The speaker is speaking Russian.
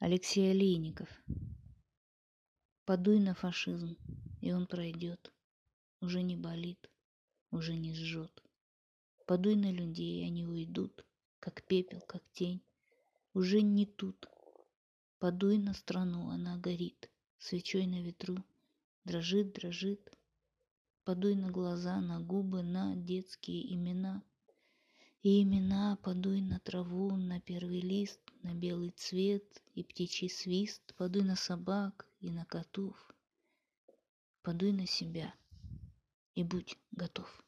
Алексей Олейников. Подуй на фашизм, и он пройдет. Уже не болит, уже не жжет. Подуй на людей, они уйдут, как пепел, как тень. Уже не тут. Подуй на страну, она горит, свечой на ветру. Дрожит, дрожит. Подуй на глаза, на губы, на детские имена. И имена подуй на траву, на первый лист, на белый цвет и птичий свист. Подуй на собак и на котов. Подуй на себя и будь готов.